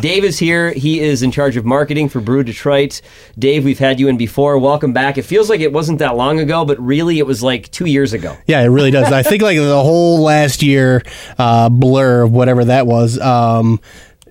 Dave is here. He is in charge of marketing for Brew Detroit. Dave, we've had you in before. Welcome back. It feels like it wasn't that long ago, but really it was like two years ago. Yeah, it really does. I think like the whole last year uh, blur of whatever that was. Um,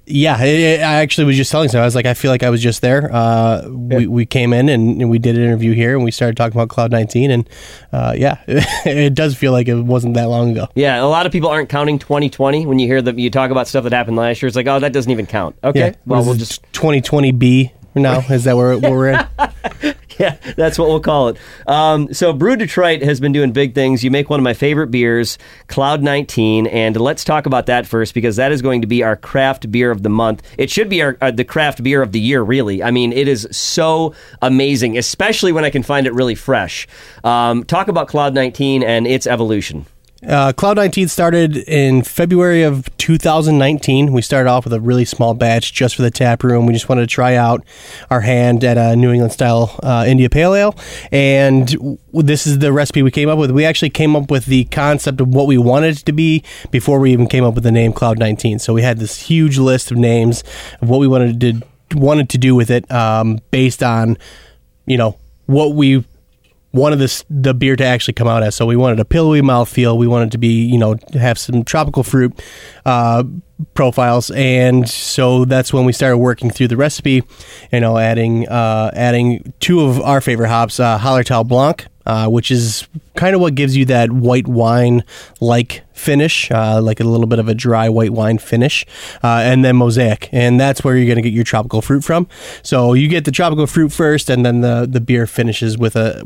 yeah, it, it- I actually was just telling so I was like, I feel like I was just there. Uh, we, we came in and, and we did an interview here and we started talking about Cloud 19 and uh, yeah, it does feel like it wasn't that long ago. Yeah, a lot of people aren't counting 2020 when you hear that you talk about stuff that happened last year. It's like, oh, that doesn't even count. Okay, Yeah, well, we'll just 2020B now. Is that where, where we're in? yeah, that's what we'll call it. Um, so, Brew Detroit has been doing big things. You make one of my favorite beers, Cloud 19, and let's talk about that first because that is going to be our craft beer of the month. It should be our uh, the craft beer of the year, really. I mean, it is so amazing, especially when I can find it really fresh. Um, talk about Cloud 19 and its evolution. Uh, Cloud 19 started in February of 2019. We started off with a really small batch just for the tap room. We just wanted to try out our hand at a New England style uh, India Pale Ale. And w- this is the recipe we came up with. We actually came up with the concept of what we wanted it to be before we even came up with the name Cloud 19. So we had this huge list of names of what we wanted to, wanted to do with it um, based on, you know, what we wanted this the beer to actually come out as. So we wanted a pillowy mouthfeel. We wanted to be, you know, have some tropical fruit uh, profiles, and so that's when we started working through the recipe. You know, adding uh, adding two of our favorite hops, uh, Hallertau Blanc. Uh, which is kind of what gives you that white wine like finish, uh, like a little bit of a dry white wine finish, uh, and then mosaic, and that's where you're going to get your tropical fruit from. So you get the tropical fruit first, and then the the beer finishes with a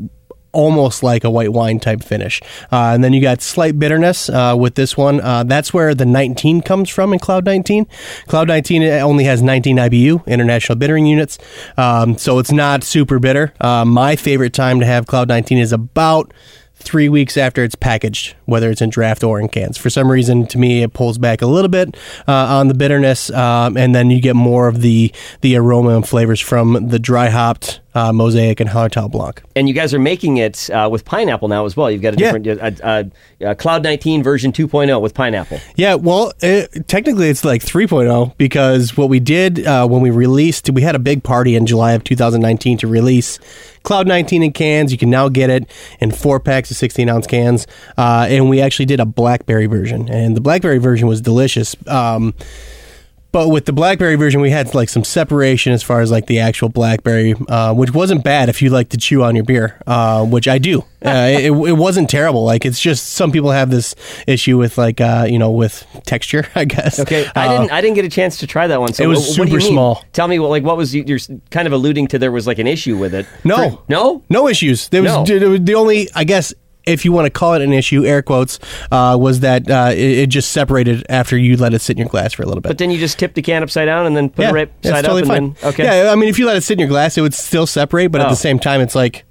almost like a white wine type finish. Uh, and then you got slight bitterness uh, with this one. Uh, that's where the 19 comes from in Cloud 19. Cloud 19 only has 19 IBU, international bittering units. Um, so it's not super bitter. Uh, my favorite time to have Cloud 19 is about three weeks after it's packaged, whether it's in draft or in cans. For some reason, to me, it pulls back a little bit uh, on the bitterness, um, and then you get more of the the aroma and flavors from the dry hopped uh, mosaic and Hallertau Blanc. And you guys are making it uh, with pineapple now as well. You've got a Yeah. different uh, uh, uh, Cloud 19 version 2.0 with pineapple. Yeah, well, it, technically it's like 3.0 because what we did uh, when we released, we had a big party in July of 2019 to release Cloud 19 in cans. You can now get it in four packs of 16 ounce cans. Uh, and we actually did a blackberry version, and the blackberry version was delicious. Um, but with the blackberry version, we had like some separation as far as like the actual blackberry, uh, which wasn't bad if you like to chew on your beer, uh, which I do. Uh, it, it wasn't terrible. Like it's just some people have this issue with like uh, you know with texture. I guess. Okay, I Uh, didn't. I didn't get a chance to try that one. So It was wh- what do you super small. Tell me, what, like, what was you, you're kind of alluding to? There was like an issue with it. No, For- no. no issues. There was No. the only, I guess, if you want to call it an issue, air quotes, uh, was that uh, it, it just separated after you let it sit in your glass for a little bit. But then you just tip the can upside down and then put yeah, it right side totally up, fine. and then okay. Yeah, I mean, if you let it sit in your glass, it would still separate, but at Oh. the same time, it's like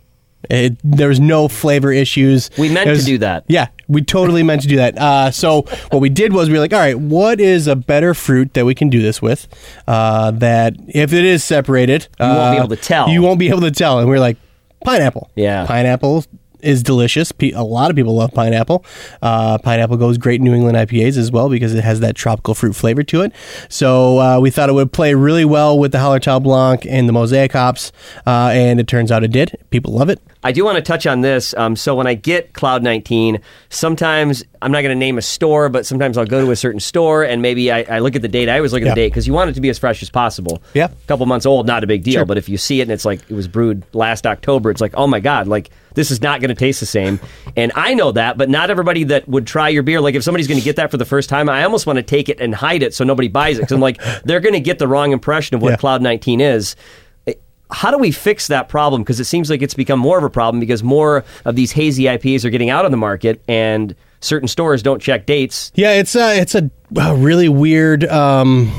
it, there was no flavor issues. We meant was- to do that. Yeah, we totally meant to do that. Uh, so what we did was we were like, all right, what is a better fruit that we can do this with? Uh, that if it is separated, you won't be able to tell. You won't be able to tell. And we are like, pineapple. Yeah. pineapple is delicious. A lot of people love pineapple. Uh, pineapple goes great in New England IPAs as well because it has that tropical fruit flavor to it. So uh, we thought it would play really well with the Hallertau Blanc and the Mosaic hops, uh, and it turns out it did. People love it. I do want to touch on this. Um, so when I get Cloud 19, sometimes I'm not going to name a store, but sometimes I'll go to a certain store and maybe I, I look at the date. I always look at Yeah. the date because you want it to be as fresh as possible. Yeah. A couple months old, not a big deal. Sure. But if you see it and it's like it was brewed last October, it's like, oh my God, like this is not going to taste the same. And I know that, but not everybody that would try your beer, like if somebody's going to get that for the first time, I almost want to take it and hide it so nobody buys it. Because I'm like, they're going to get the wrong impression of what Yeah. Cloud 19 is how do we fix that problem? Because it seems like it's become more of a problem because more of these hazy IPAs are getting out on the market, and certain stores don't check dates. Yeah, it's a it's a, a really weird. Um,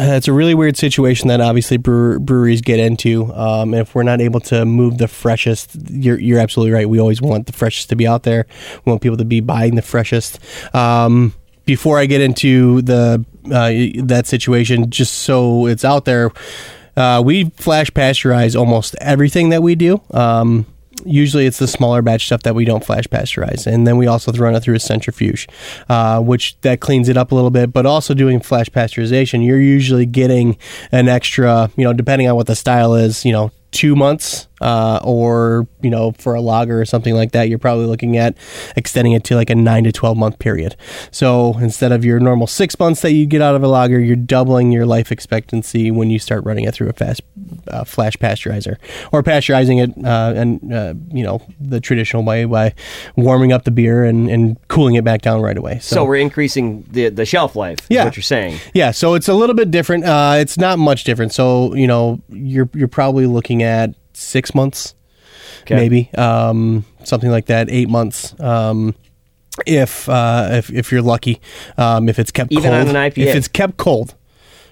uh, it's a really weird situation that obviously brewer, breweries get into. Um, and if we're not able to move the freshest, you're you're absolutely right. We always want the freshest to be out there. We want people to be buying the freshest. Um, before I get into the uh, that situation, just so it's out there, uh, we flash pasteurize almost everything that we do. Um, usually it's the smaller batch stuff that we don't flash pasteurize, and then we also run it through a centrifuge, uh, which that cleans it up a little bit. But also doing flash pasteurization, you're usually getting an extra, you know, depending on what the style is, you know, two months uh, or you know for a lager or something like that you're probably looking at extending it to like a 9 to 12 month period. So instead of your normal six months that you get out of a lager, you're doubling your life expectancy when you start running it through a fast uh, flash pasteurizer or pasteurizing it uh, and uh, you know the traditional way by warming up the beer and, and cooling it back down right away. So, so we're increasing the the shelf life yeah. what you're saying. Yeah so it's a little bit different. Uh, it's not much different. So you know you're you're probably looking at six months, okay. maybe um, something like that, eight months. Um, if uh, if if you're lucky, um, if it's kept even cold, on an IPA, if it's kept cold,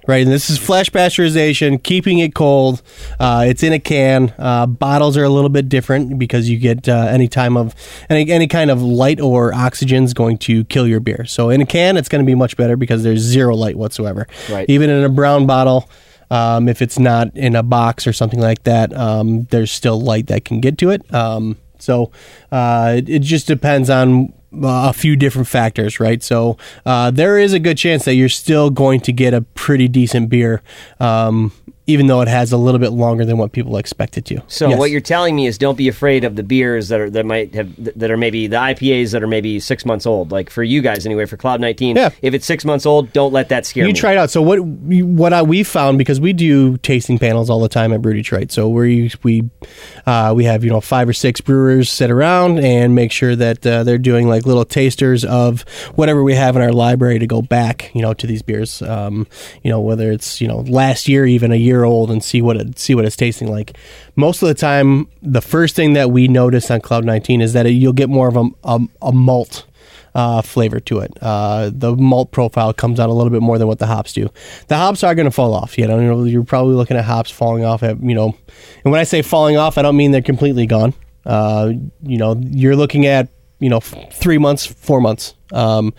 right? And this is flash pasteurization, keeping it cold. Uh, it's in a can. Uh, bottles are a little bit different because you get uh, any time of any any kind of light or oxygen is going to kill your beer. So in a can, it's going to be much better because there's zero light whatsoever. Right. Even in a brown bottle. Um, if it's not in a box or something like that, um, there's still light that can get to it. Um, so uh, it, it, just depends on uh, a few different factors, right? So uh, there is a good chance that you're still going to get a pretty decent beer um, even though it has a little bit longer than what people expect it to. So yes. what you're telling me is don't be afraid of the beers that are that might have that are maybe the IPAs that are maybe six months old. Like for you guys anyway, for Cloud 19, yeah. if it's six months old, don't let that scare you me. You try it out. So what what I, we found because we do tasting panels all the time at Brew Detroit. So we we uh, we have you know five or six brewers sit around and make sure that uh, they're doing like little tasters of whatever we have in our library to go back you know to these beers. Um, you know whether it's you know last year even a year year old and see what it see what it's tasting like. Most of the time, the first thing that we notice on Cloud 19 is that you'll get more of a, a, a malt uh, flavor to it. Uh, the malt profile comes out a little bit more than what the hops do. The hops are going to fall off. You know, you're probably looking at hops falling off at you know, and when I say falling off, I don't mean they're completely gone. Uh, you know, you're looking at you know three months, four months. Um,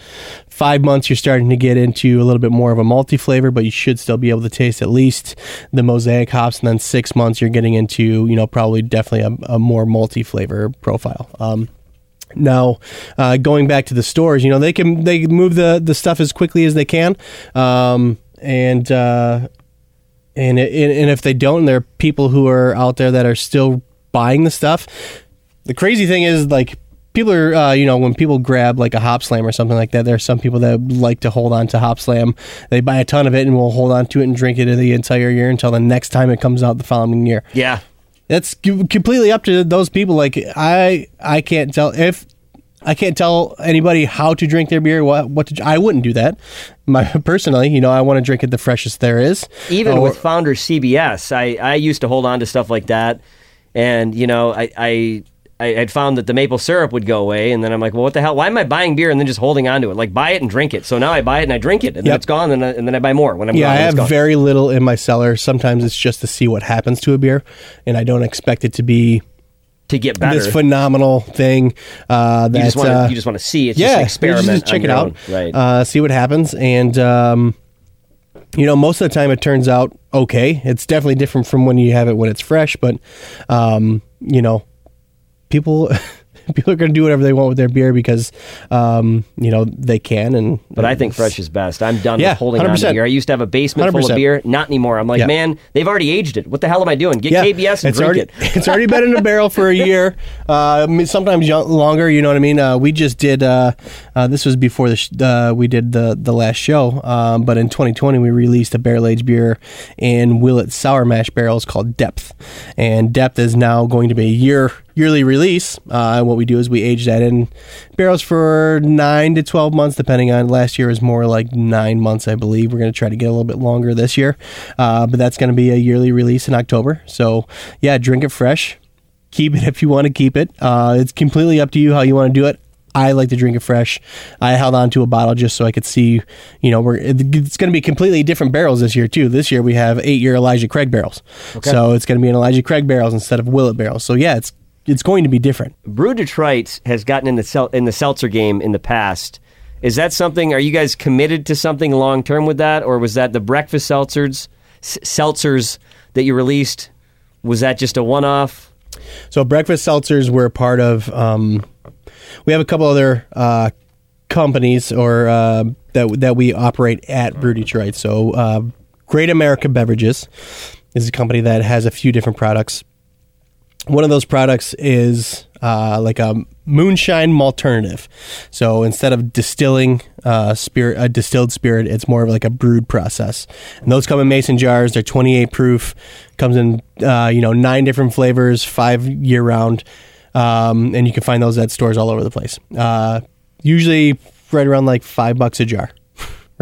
five months, you're starting to get into a little bit more of a malty flavor, but you should still be able to taste at least the mosaic hops. And then six months, you're getting into you know probably definitely a, a more malty flavor profile. Um, now, uh, going back to the stores, you know they can they move the the stuff as quickly as they can, um, and uh, and and if they don't, there are people who are out there that are still buying the stuff. The crazy thing is like people are uh, you know when people grab like a Hopslam or something like that there are some people that like to hold on to Hopslam they buy a ton of it and will hold on to it and drink it the entire year until the next time it comes out the following year yeah that's completely up to those people like i i can't tell if I can't tell anybody how to drink their beer. What what to, I wouldn't do that. My personally, you know, I want to drink it the freshest there is. Even or, with Founder CBS, I I used to hold on to stuff like that, and you know, I I I had found that the maple syrup would go away, and then I'm like, well, what the hell? Why am I buying beer and then just holding on to it? Like, buy it and drink it. So now I buy it and I drink it, and yep. then it's gone, and, I, and then I buy more when I'm yeah. Gone, I have very little in my cellar. Sometimes it's just to see what happens to a beer, and I don't expect it to be to get better. This phenomenal thing uh, that you just, wanna, uh, you just want to see. It's yeah, just experiment. Just check it out, own. right? Uh, see what happens, and um, you know, most of the time it turns out okay. It's definitely different from when you have it when it's fresh, but um, you know, people. people are going to do whatever they want with their beer because um, you know they can. And but I think fresh is best. I'm done yeah, with holding 100%. on to beer. I used to have a basement 100%. full of beer, not anymore. I'm like, yeah. man, they've already aged it. What the hell am I doing? Get yeah. KBS and it's drink already, it. it's already been in a barrel for a year, uh, sometimes longer. You know what I mean? Uh, we just did. Uh, uh this was before the sh- uh, we did the the last show, um, but in 2020 we released a barrel aged beer in Willet sour mash barrels called Depth, and Depth is now going to be a year yearly release. Uh, and what we do is we age that in barrels for nine to 12 months, depending on last year was more like nine months, I believe. We're going to try to get a little bit longer this year. Uh, but that's going to be a yearly release in October. So, yeah, drink it fresh. Keep it if you want to keep it. Uh, it's completely up to you how you want to do it. I like to drink it fresh. I held on to a bottle just so I could see, you know, we're it's going to be completely different barrels this year too. This year we have eight year Elijah Craig barrels, okay. so it's going to be an Elijah Craig barrels instead of Willet barrels. So yeah, it's it's going to be different. Brew Detroit has gotten in the sel- in the seltzer game in the past. Is that something? Are you guys committed to something long term with that, or was that the breakfast seltzers s- seltzers that you released? Was that just a one off? So breakfast seltzers were part of. Um, we have a couple other uh, companies or uh, that that we operate at Brew Detroit. So uh, Great America Beverages is a company that has a few different products. One of those products is uh, like a moonshine alternative. So instead of distilling uh, spirit, a distilled spirit, it's more of like a brewed process. And those come in mason jars. They're 28 proof. Comes in uh, you know nine different flavors, five year round, um, and you can find those at stores all over the place. Uh, usually right around like five bucks a jar.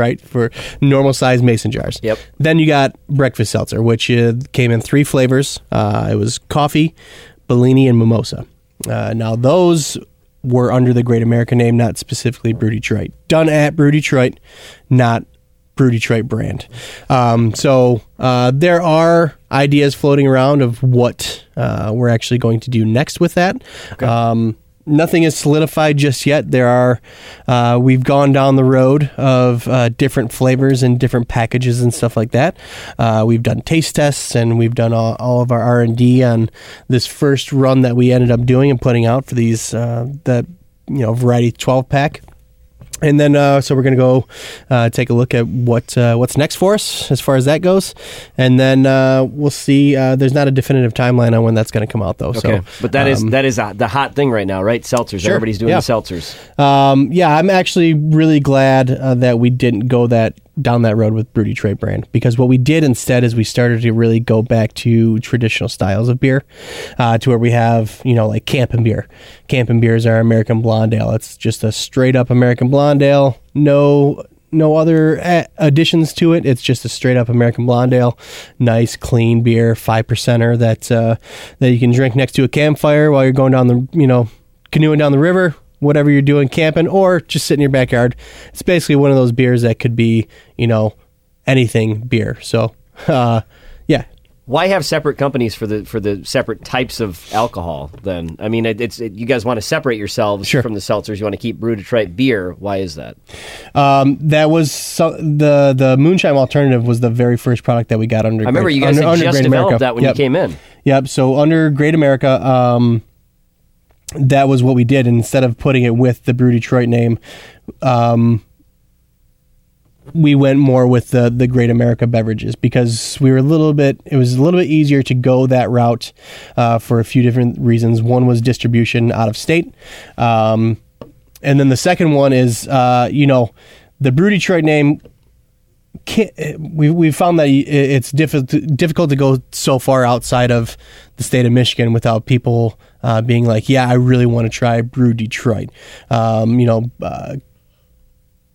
Right for normal size mason jars. Yep. Then you got breakfast seltzer, which uh, came in three flavors. Uh, it was coffee, Bellini, and mimosa. Uh, now those were under the Great American name, not specifically Brew Detroit. Done at Brew Detroit, not Brew Detroit brand. Um, so uh, there are ideas floating around of what uh, we're actually going to do next with that. Um, nothing is solidified just yet. There are uh, we've gone down the road of uh, different flavors and different packages and stuff like that. Uh, we've done taste tests and we've done all, all of our R and D on this first run that we ended up doing and putting out for these uh, that you know variety twelve pack. And then, uh, so we're going to go uh, take a look at what uh, what's next for us as far as that goes, and then uh, we'll see. Uh, there's not a definitive timeline on when that's going to come out, though. Okay, So, but that is um, that is uh, the hot thing right now, right? Seltzers. Sure, Everybody's doing yeah. the seltzers. Um, yeah, I'm actually really glad uh, that we didn't go that down that road with Brew Detroit brand because what we did instead is we started to really go back to traditional styles of beer, uh, to where we have you know like Campen beer. Campen beer is our American blonde ale. It's just a straight up American blonde ale. No. No other additions to it. It's just a straight up American blonde ale, nice clean beer, five percenter that uh, that you can drink next to a campfire while you're going down the you know canoeing down the river, whatever you're doing, camping, or just sit in your backyard. It's basically one of those beers that could be, you know, anything beer. So, uh, yeah. Why have separate companies for the for the separate types of alcohol? Then I mean, it, it's it, you guys want to separate yourselves Sure. from the seltzers. You want to keep Brew Detroit beer. Why is that? Um, that was so, the the moonshine alternative was the very first product that we got under. I remember you guys had just developed that when you came in. Yep. So under Great America, um, that was what we did. Instead of putting it with the Brew Detroit name, um, we went more with the the Great America beverages because we were a little bit. It was a little bit easier to go that route uh, for a few different reasons. One was distribution out of state, um, and then the second one is uh, you know the Brew Detroit name we we found that it's difficult difficult to go so far outside of the state of Michigan without people uh, being like, yeah, I really want to try Brew Detroit. Um, you know. Uh,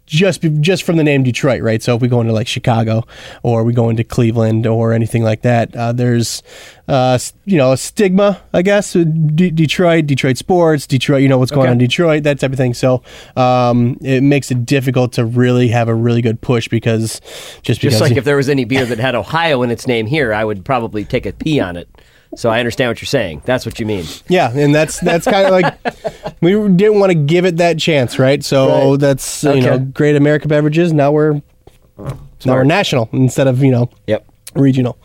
just just from the name Detroit, right? So if we go into like Chicago or we go into Cleveland or anything like that, uh, there's uh, you know a stigma, I guess. D- Detroit, Detroit sports, Detroit. You know what's going Okay. on in Detroit, that type of thing. So um, it makes it difficult to really have a really good push because just because Just like if there was any beer that had Ohio in its name here, I would probably take a pee on it. So I understand what you're saying. That's what you mean. Yeah, and that's that's kind of like we didn't want to give it that chance, right? So Right. that's you know great America beverages. Now we're now we're national instead of you know Yep. regional.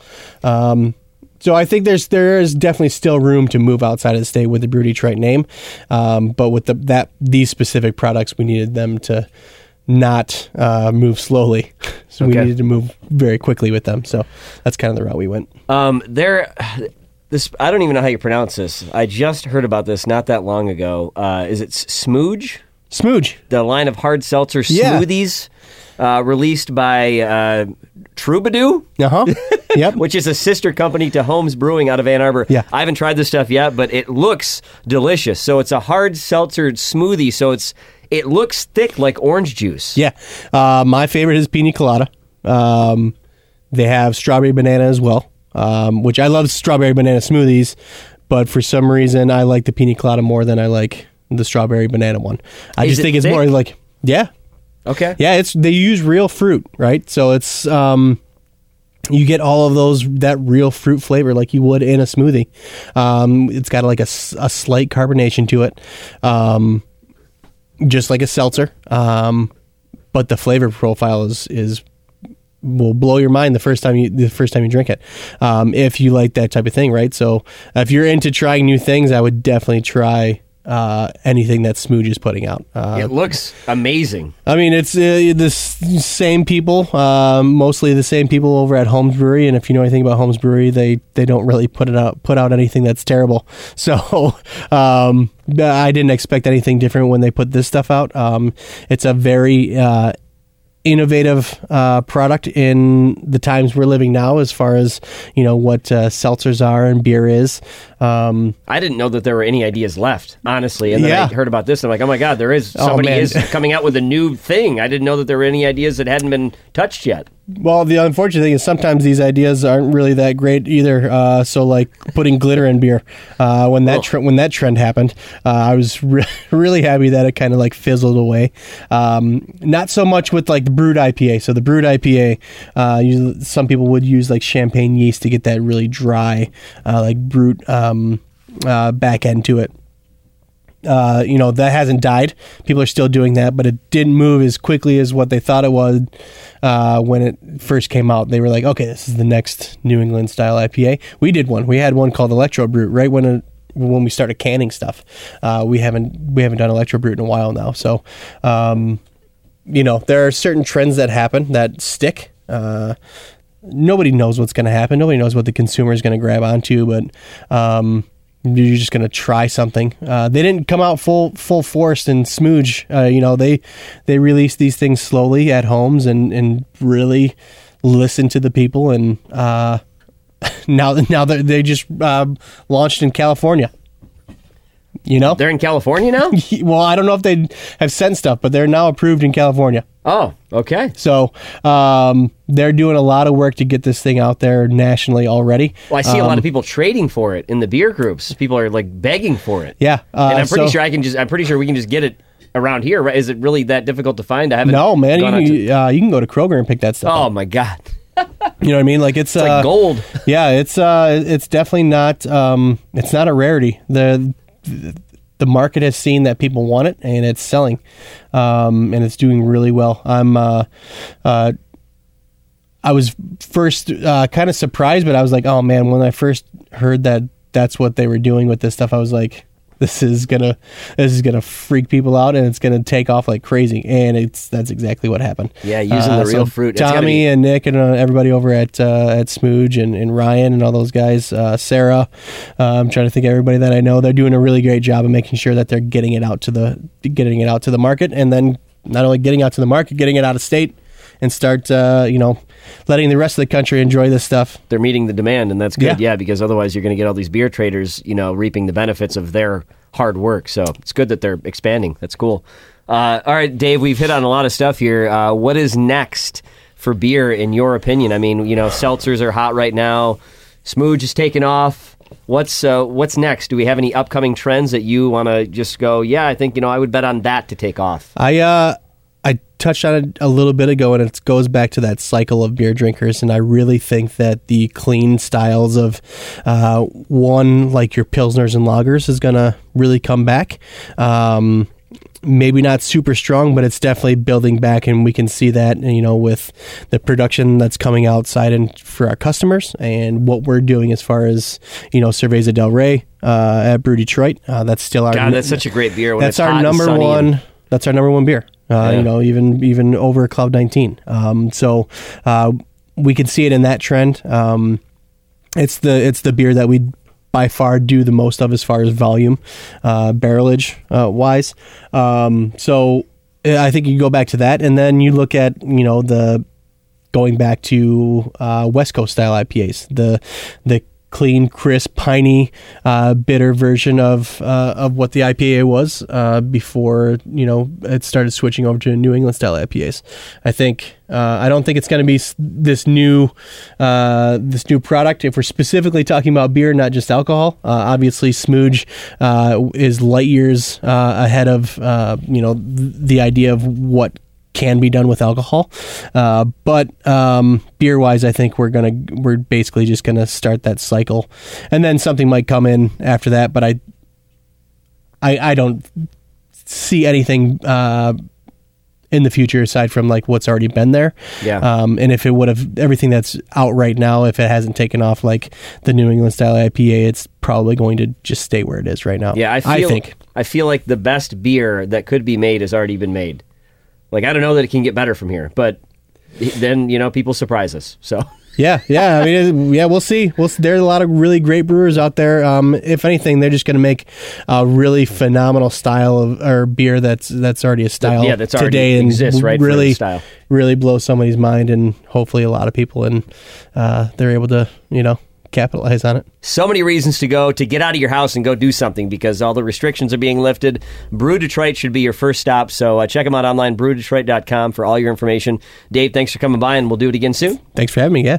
Um, so I think there's there is definitely still room to move outside of the state with the Brew Detroit name, um, but with the that these specific products, we needed them to not uh, move slowly. So we needed to move very quickly with them. So that's kind of the route we went. Um, there, this I don't even know how you pronounce this. I just heard about this not that long ago. Uh, is it Smooj? Smooj. The line of hard seltzer Yeah. smoothies uh, released by uh, Troubadour, Uh huh. yep. which is a sister company to Homes Brewing out of Ann Arbor. Yeah. I haven't tried this stuff yet, but it looks delicious. So it's a hard seltzer smoothie. So it's it looks thick like orange juice. Yeah. Uh, my favorite is pina colada. Um, they have strawberry banana as well, um, which I love strawberry banana smoothies, but for some reason I like the pina colada more than I like the strawberry banana one. I Is just it think it's thick? more like yeah, Okay. yeah. It's they use real fruit, right? So it's um, you get all of those that real fruit flavor like you would in a smoothie. Um, it's got like a, s- a slight carbonation to it, um, just like a seltzer. Um, but the flavor profile is is will blow your mind the first time you the first time you drink it. Um, if you like that type of thing, right? So if you're into trying new things, I would definitely try uh, anything that Smooj is putting out. Uh, It looks amazing. I mean, it's uh, the s- same people, um, mostly the same people over at Homes Brewery. And if you know anything about Homes Brewery, they they don't really put it out put out anything that's terrible. So um, I didn't expect anything different when they put this stuff out. Um, it's a very uh, innovative uh, product in the times we're living now, as far as you know what uh, seltzers are and beer is. Um, I didn't know that there were any ideas left, honestly. And then Yeah. I heard about this, and I'm like, oh my god, there is Oh, somebody man. is coming out with a new thing. I didn't know that there were any ideas that hadn't been touched yet. Well, the unfortunate thing is sometimes these ideas aren't really that great either. Uh, so, like putting glitter in beer, uh, when that Oh. tre- when that trend happened, uh, I was re- really happy that it kind of like fizzled away. Um, not so much with like the brut IPA. So the brut IPA, uh, usually, some people would use like champagne yeast to get that really dry, uh, like brute um, uh, back end to it uh, you know that hasn't died. People are still doing that, but it didn't move as quickly as what they thought it would uh, when it first came out. They were like, "Okay, this is the next New England style IPA." We did one. We had one called Electro Brute right when it, when we started canning stuff. Uh, we haven't we haven't done Electro Brute in a while now. So, um, you know, there are certain trends that happen that stick. Uh, nobody knows what's going to happen. Nobody knows what the consumer is going to grab onto, but um, you're just going to try something. Uh, they didn't come out full full force and Smooj. Uh, you know, they they released these things slowly at homes and and really listen to the people. And uh, now now that they just uh, launched in California. You know, They're in California now? well, I don't know if they have sent stuff, but they're now approved in California. oh, okay. So um, they're doing a lot of work to get this thing out there nationally already. Well, I see a Um, lot of people trading for it in the beer groups. People are like begging for it. Yeah, uh, and I'm pretty so- sure I can just. I'm pretty sure we can just get it around here. Right? Is it really that difficult to find? I haven't. No, man, you can, to- uh, you can go to Kroger and pick that stuff. oh up. my god, You know what I mean? Like it's, it's uh, like gold. Yeah, it's uh, it's definitely not. Um, it's not a rarity. the The market has seen that people want it, and it's selling, um, and it's doing really well. I'm. Uh, uh, I was first uh, kind of surprised, but I was like, "Oh man!" When I first heard that that's what they were doing with this stuff, I was like, "This is gonna, this is gonna freak people out, and it's gonna take off like crazy." And it's that's exactly what happened. Yeah, using the real fruit. It's Tommy be- and Nick and uh, everybody over at uh, at Smooj and, and Ryan and all those guys, uh, Sarah. Uh, I'm trying to think of everybody that I know. They're doing a really great job of making sure that they're getting it out to the getting it out to the market, and then not only getting out to the market, getting it out of state, and start uh, you know letting the rest of the country enjoy this stuff. They're meeting the demand, and that's good. Yeah. Yeah, because otherwise you're going to get all these beer traders, you know, reaping the benefits of their hard work. So it's good that they're expanding. That's cool. Uh, all right, Dave, we've hit on a lot of stuff here. Uh, what is next for beer, in your opinion? I mean, you know, seltzers are hot right now. Smooj is taking off. What's uh, what's next? Do we have any upcoming trends that you want to just go? Yeah, I think you know I would bet on that to take off. I uh I touched on it a little bit ago, and it goes back to that cycle of beer drinkers. And I really think that the clean styles of uh, one like your pilsners and lagers is gonna really come back. Um, maybe not super strong, but it's definitely building back, and we can see that you know with the production that's coming outside and for our customers, and what we're doing as far as you know Cerveza Del Rey uh, at Brew Detroit. Uh, that's still our God, that's such a great beer. When that's our number one. That's our number one beer. Uh, Yeah. You know, even even over Cloud 19. Um, so uh, we can see it in that trend. Um, it's the it's the beer that we by far do the most of as far as volume, uh, barrelage uh, wise. Um, so I think you go back to that, and then you look at you know the going back to uh, West Coast style IPAs, the the clean, crisp, piney, uh, bitter version of uh, of what the IPA was uh, before you know it started switching over to New England style IPAs. I think uh, I don't think it's going to be this new uh, this new product. If we're specifically talking about beer, not just alcohol, uh, obviously Smooj is light years ahead of you know th- the idea of what can be done with alcohol. Uh, but um, beer wise, I think we're gonna we're basically just gonna start that cycle, and then something might come in after that. But I I, I don't see anything uh, in the future aside from like what's already been there. Yeah. Um, and if it would have everything that's out right now, if it hasn't taken off like the New England style IPA, it's probably going to just stay where it is right now. Yeah, I feel, think. I feel like the best beer that could be made has already been made. Like I don't know that it can get better from here, but then you know people surprise us. So Yeah, yeah. I mean, yeah, we'll see. We'll see. There's a lot of really great brewers out there. Um, if anything, they're just going to make a really phenomenal style of or beer that's that's already a style. yeah, that's already today and exists, right, Really, style. really blow somebody's mind, and hopefully a lot of people, and uh, they're able to you know capitalize on it. so many reasons to go to get out of your house and go do something because all the restrictions are being lifted. Brew Detroit should be your first stop. So uh, check them out online, brewdetroit.com for all your information. Dave, thanks for coming by, and we'll do it again soon. Thanks for having me. Yeah.